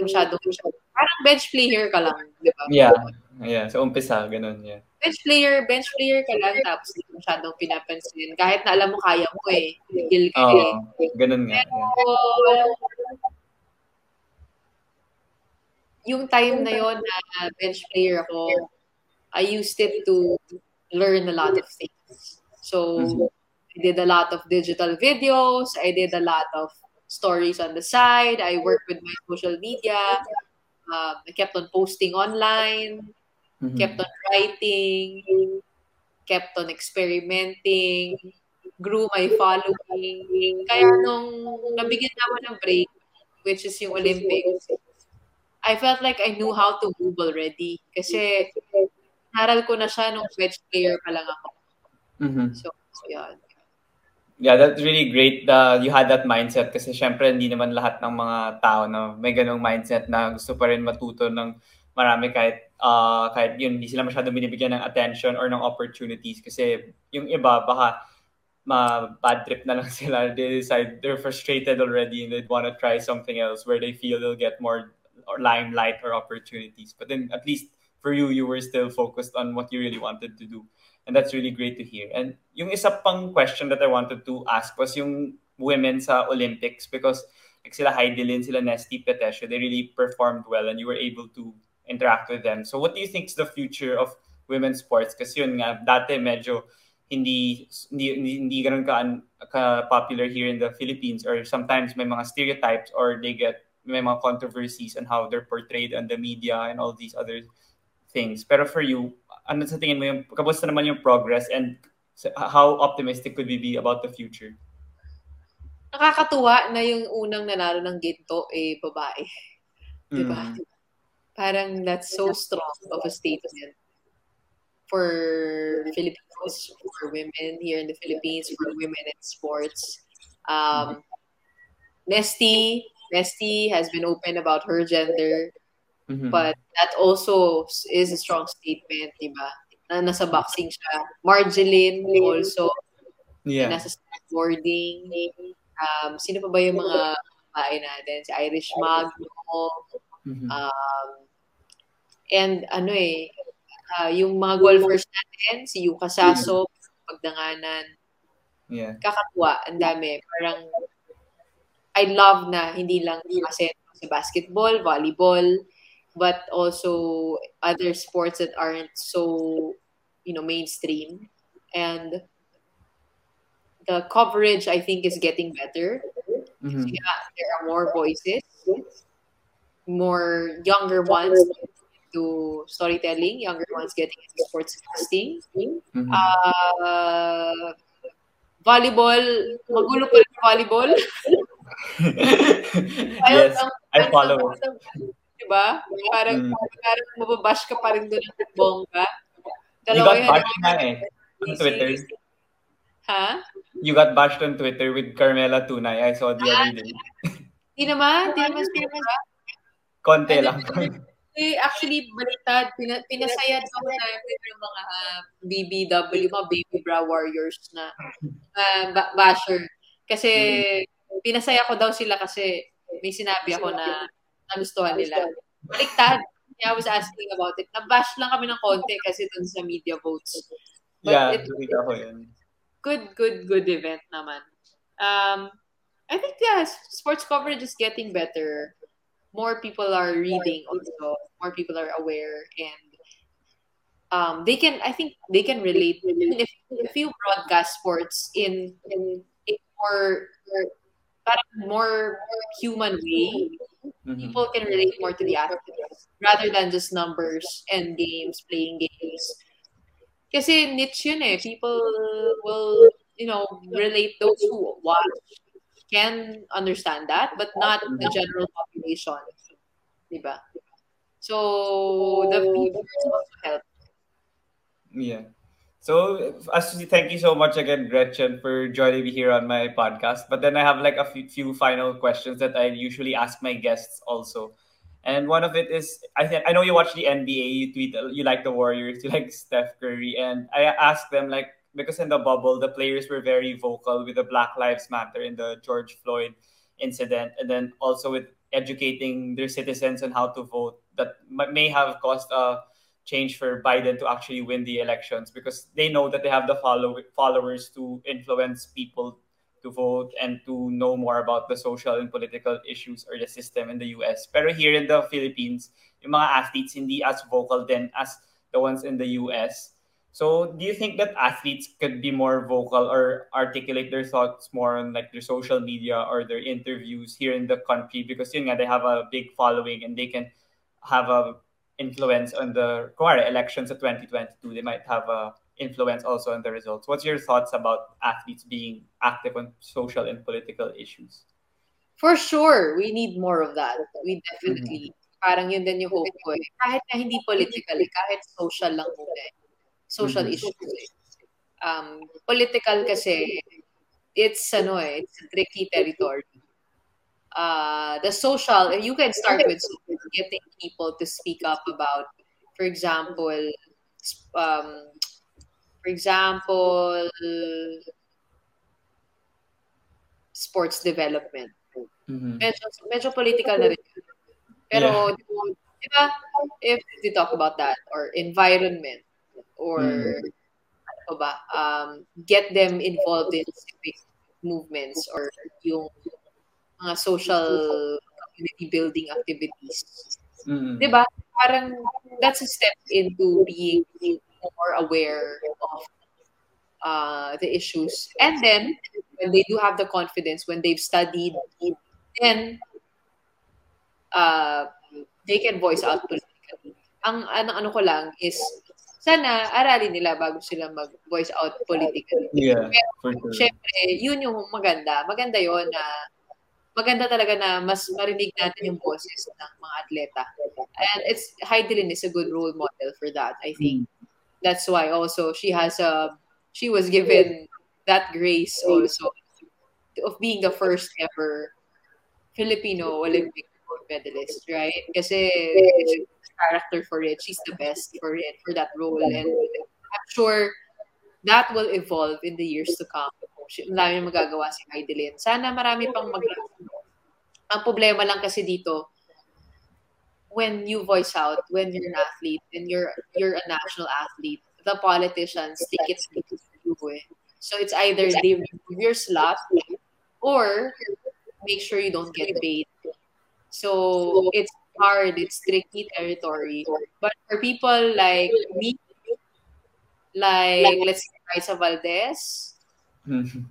masyadong parang bench player ka lang, di ba? Yeah. Yeah. So umpisa, ganun. Yeah. bench player, bench player ka lang tapos hindi masyadong pinapansin. Kahit na alam mo kaya mo eh. Tigil ka eh. Oo. Ganun nga. Yeah. So, yung time na yon na bench player ako, I used it to learn a lot of things. So, Mhm. I did a lot of digital videos. I did a lot of stories on the side. I worked with my social media. Um, I kept on posting online. Mhm. kept on writing, kept on experimenting, grew my following. Kaya nung nabigyan na ako ng break, which is yung Olympics, I felt like I knew how to move already. Kasi naral ko na siya nung wedge player pa lang ako. Mhm. So, so yan. Yeah, that's really great you had that mindset kasi syempre hindi naman lahat ng mga tao na may ganong mindset na gusto pa rin matuto ng marami kahit uh, kahit yun hindi sila masyadong binibigyan ng attention or ng opportunities kasi yung iba baka ma bad trip na lang sila. They decide they're frustrated already and they want to try something else where they feel they'll get more or limelight or opportunities. But then at least for you you were still focused on what you really wanted to do and that's really great to hear. And yung isa pang question that I wanted to ask was yung women sa Olympics because like sila Heidi Lin, sila Nesty Petesio, they really performed well and you were able to interact with them. So what do you think is the future of women's sports? Kasi yun nga, dati medyo hindi hindi, hindi ganun ka, ka popular here in the Philippines or sometimes may mga stereotypes or they get may mga controversies on how they're portrayed on the media and all these other things. Pero for you, ano sa tingin mo yung, kamusta naman yung progress and how optimistic could we be about the future? Nakakatuwa na yung unang nanalo ng ginto eh babae. Mm. Diba? Parang that's so strong of a statement for Filipinos, for women here in the Philippines, for women in sports. Um, Nesty, Nesty has been open about her gender. Mm-hmm. But that also is a strong statement, di ba? Na nasa boxing siya. Marjeline also. Yeah. Nasa skateboarding. Um, sino pa ba yung mga babae natin? Si Irish Magno. Mm-hmm. Um, and ano eh, uh, yung mga golfers natin, si Yuka Sasso, mm-hmm. Pagdanganan. Yeah. Kakatuwa, ang dami. Parang, I love na hindi lang kasi sa basketball, volleyball, but also other sports that aren't so you know mainstream and the coverage i think is getting better mm-hmm. yeah, there are more voices more younger ones to storytelling younger ones getting into sports casting mm-hmm. uh, volleyball magulo pa volleyball yes, I follow. Diba? Parang, mm. parang mababash ka pa rin doon ng bongga. Dalawa you got bashed na eh. On Twitter. Ha? You got bashed on Twitter with Carmela Tunay. I saw the ah, other day. Di naman. Di naman. Konti lang. Eh, actually, baliktad. Pina, pinasayad ako namin ng mga uh, BBW, mga Baby Bra Warriors na uh, basher. Kasi, mm. pinasaya ko daw sila kasi may sinabi ako na nagustuhan nila. Baliktad. Yeah, I was asking about it. Nabash lang kami ng konti kasi dun sa media votes. But yeah, it, ako yun. Good, good, good event naman. Um, I think, yeah, sports coverage is getting better. More people are reading also. More people are aware and um, they can, I think they can relate. If, if you broadcast sports in, in a more, more, more human way, mm-hmm. people can relate more to the athletes rather than just numbers and games, playing games. Kasi niche yun eh. People will, you know, relate those who watch can understand that, but not the general population. Diba? So, the features also help. Yeah. So, thank you so much again, Gretchen, for joining me here on my podcast. But then I have like a few, final questions that I usually ask my guests also. And one of it is, I think I know you watch the NBA. You tweet, you like the Warriors, you like Steph Curry, and I asked them like because in the bubble the players were very vocal with the Black Lives Matter in the George Floyd incident, and then also with educating their citizens on how to vote that may have caused a change for Biden to actually win the elections because they know that they have the follow followers to influence people to vote and to know more about the social and political issues or the system in the US. Pero here in the Philippines, yung mga athletes hindi as vocal then as the ones in the US. So, do you think that athletes could be more vocal or articulate their thoughts more on like their social media or their interviews here in the country because yun nga, they have a big following and they can have a influence on the kuwari, elections of 2022. They might have a influence also on the results. What's your thoughts about athletes being active on social and political issues? For sure, we need more of that. We definitely parang yun din yung hope ko eh. Kahit na hindi political, eh, kahit social lang muna eh. Social Mhm. issues eh. Um, political kasi, it's ano eh, it's a tricky territory. Uh, the social, you can start with getting people to speak up about, for example, um, for example, sports development. Mhm. Medyo, medyo political na rin. yun. Pero, di ba, if we talk about that, or environment, or, Mm. ano ba, um, get them involved in civic movements, or yung mga social community building activities. Mhm. Di ba? Parang, that's a step into being more aware of uh, the issues. And then, when they do have the confidence, when they've studied, then uh, they can voice out politically. Ang ano, ano ko lang is, sana aralin nila bago sila mag-voice out politically. Yeah, Pero, for sure. syempre, yun yung maganda. Maganda yon na maganda talaga na mas marinig natin yung boses ng mga atleta. And it's Heidelin is a good role model for that, I think. That's why also she has a she was given that grace also of being the first ever Filipino Olympic gold medalist, right? Kasi character for it. She's the best for it, for that role. And I'm sure that will evolve in the years to come. Ang dami magagawa si Heidelin. Sana marami pang mag Ang problema lang kasi dito, when you voice out, when you're an athlete, and you're you're a national athlete, the politicians take it to you. Eh. So it's either they remove your slot or make sure you don't get paid. So it's hard, it's tricky territory. But for people like me, like let's say Raisa Valdez, Mhm.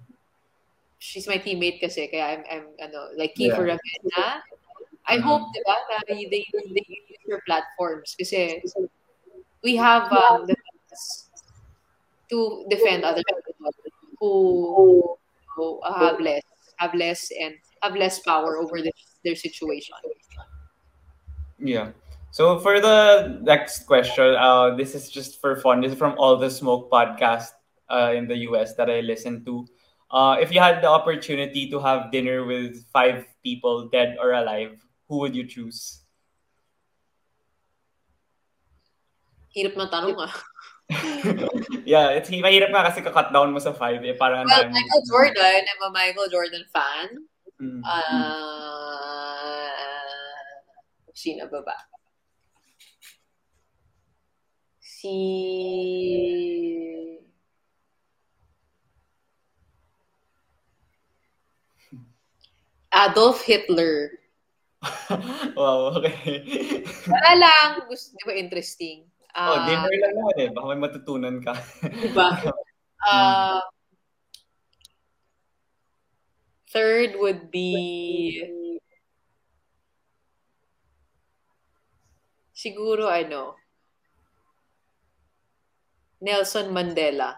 she's my teammate kasi kaya I'm, I'm ano, like Kiefer Yeah. Ravena. I Mhm. hope, di ba, na they, they, they use your platforms kasi we have um, the to defend other people who, who have less, have less and have less power over the, their situation. Yeah. So for the next question, uh, this is just for fun. This is from All the Smoke podcast uh, in the US that I listen to. Uh, if you had the opportunity to have dinner with five people, dead or alive, who would you choose? Hirap na tanong ah. yeah, it's mahirap nga kasi ka-cut down mo sa five. Eh, parang Well, Michael Jordan, I'm a Michael Jordan fan. Mm. Uh, sino ba ba? Si... Adolf Hitler. wow, okay. Wala lang. Gusto, di ba interesting? oh, Ah, dinner lang naman eh. Baka may matutunan ka. Diba? Uh, third would be siguro ano Nelson Mandela.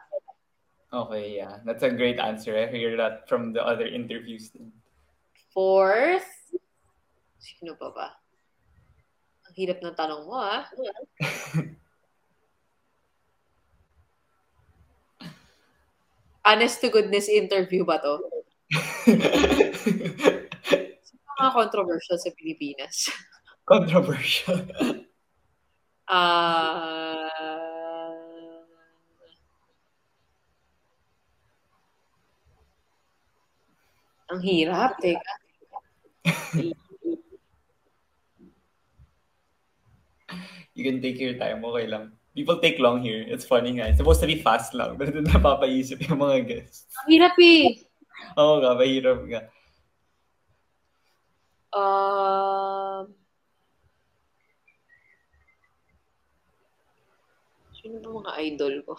okay, yeah. That's a great answer. I hear that from the other interviews. Fourth, sino pa ba? Ang hirap ng tanong mo, ah. Honest to goodness interview ba to? Mga controversial sa Pilipinas. Controversial. Ah... ang hirap, teka. You can take your time. Okay lang. People take long here. It's funny nga. It's supposed to be fast lang. Pero doon napapaisip yung mga guests. Ang hirap eh. Oo nga, mahirap nga. Um, sino ba mga idol ko?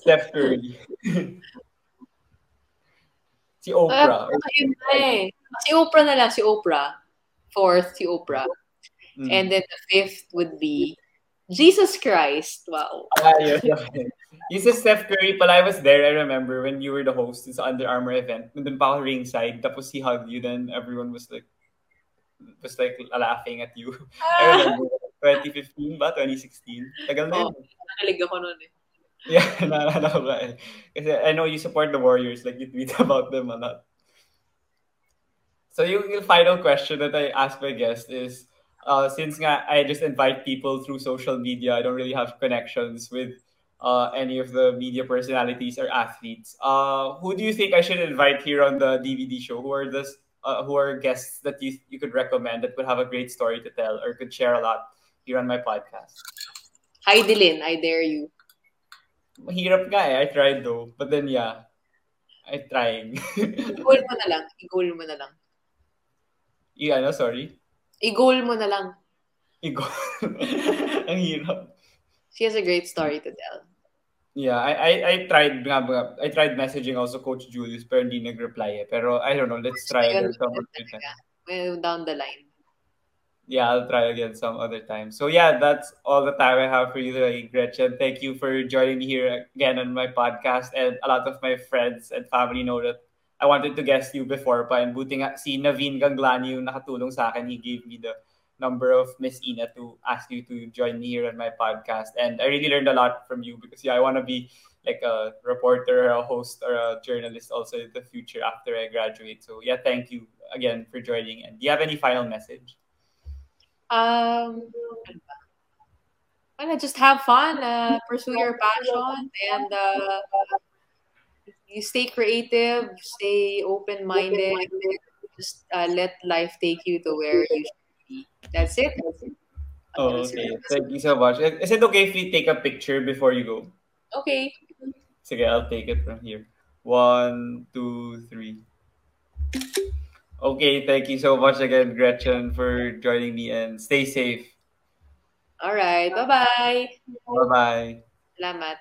Steph Curry. si Oprah. Ah, ayun na eh. Si Oprah na lang, si Oprah. Fourth, si Oprah. Mm. And then the fifth would be Jesus Christ. Wow. Ah, yun, okay. Yung sa Steph Curry pala, I was there, I remember, when you were the host sa Under Armour event. Nandun pa ako ringside, tapos he hugged you, then everyone was like, was like laughing at you. I remember 2015 ba? 2016? Tagal na Oh, yun. nalig ako noon eh. Yeah, I know you support the Warriors, like you tweet about them a lot. So yung final question that I ask my guest is, uh, since I just invite people through social media, I don't really have connections with uh, any of the media personalities or athletes. Uh, who do you think I should invite here on the DVD show? Who are the uh, who are guests that you you could recommend that would have a great story to tell or could share a lot here on my podcast? Hi, Dylan. I dare you. Mahirap nga eh. I tried though. But then yeah, I trying. I-goal mo na lang. I-goal mo na lang. yeah, no, sorry. I-goal mo na lang. Igo. Ang hirap. She has a great story to tell. Yeah, I, I I tried nga I tried messaging also Coach Julius pero hindi nag-reply eh. Pero I don't know, let's try Ayun, again some yun other time. talaga. Well, down the line. Yeah, I'll try again some other time. So yeah, that's all the time I have for you today, Gretchen. Thank you for joining me here again on my podcast. And a lot of my friends and family know that I wanted to guest you before pa. And buti nga si Naveen Ganglani yung nakatulong sa akin. He gave me the number of Miss Ina to ask you to join me here on my podcast. And I really learned a lot from you because yeah, I want to be like a reporter or a host or a journalist also in the future after I graduate. So yeah, thank you again for joining. And do you have any final message? Um, ba? Just have fun, uh, pursue your passion, and uh, you stay creative, stay open-minded. Just uh, let life take you to where you should be. That's it. Oh, okay. Thank you so much. Is it okay if we take a picture before you go? Okay. Sige, I'll take it from here. One, two, three. Okay, thank you so much again, Gretchen, for joining me and stay safe. All right. Bye-bye. Bye-bye. Salamat.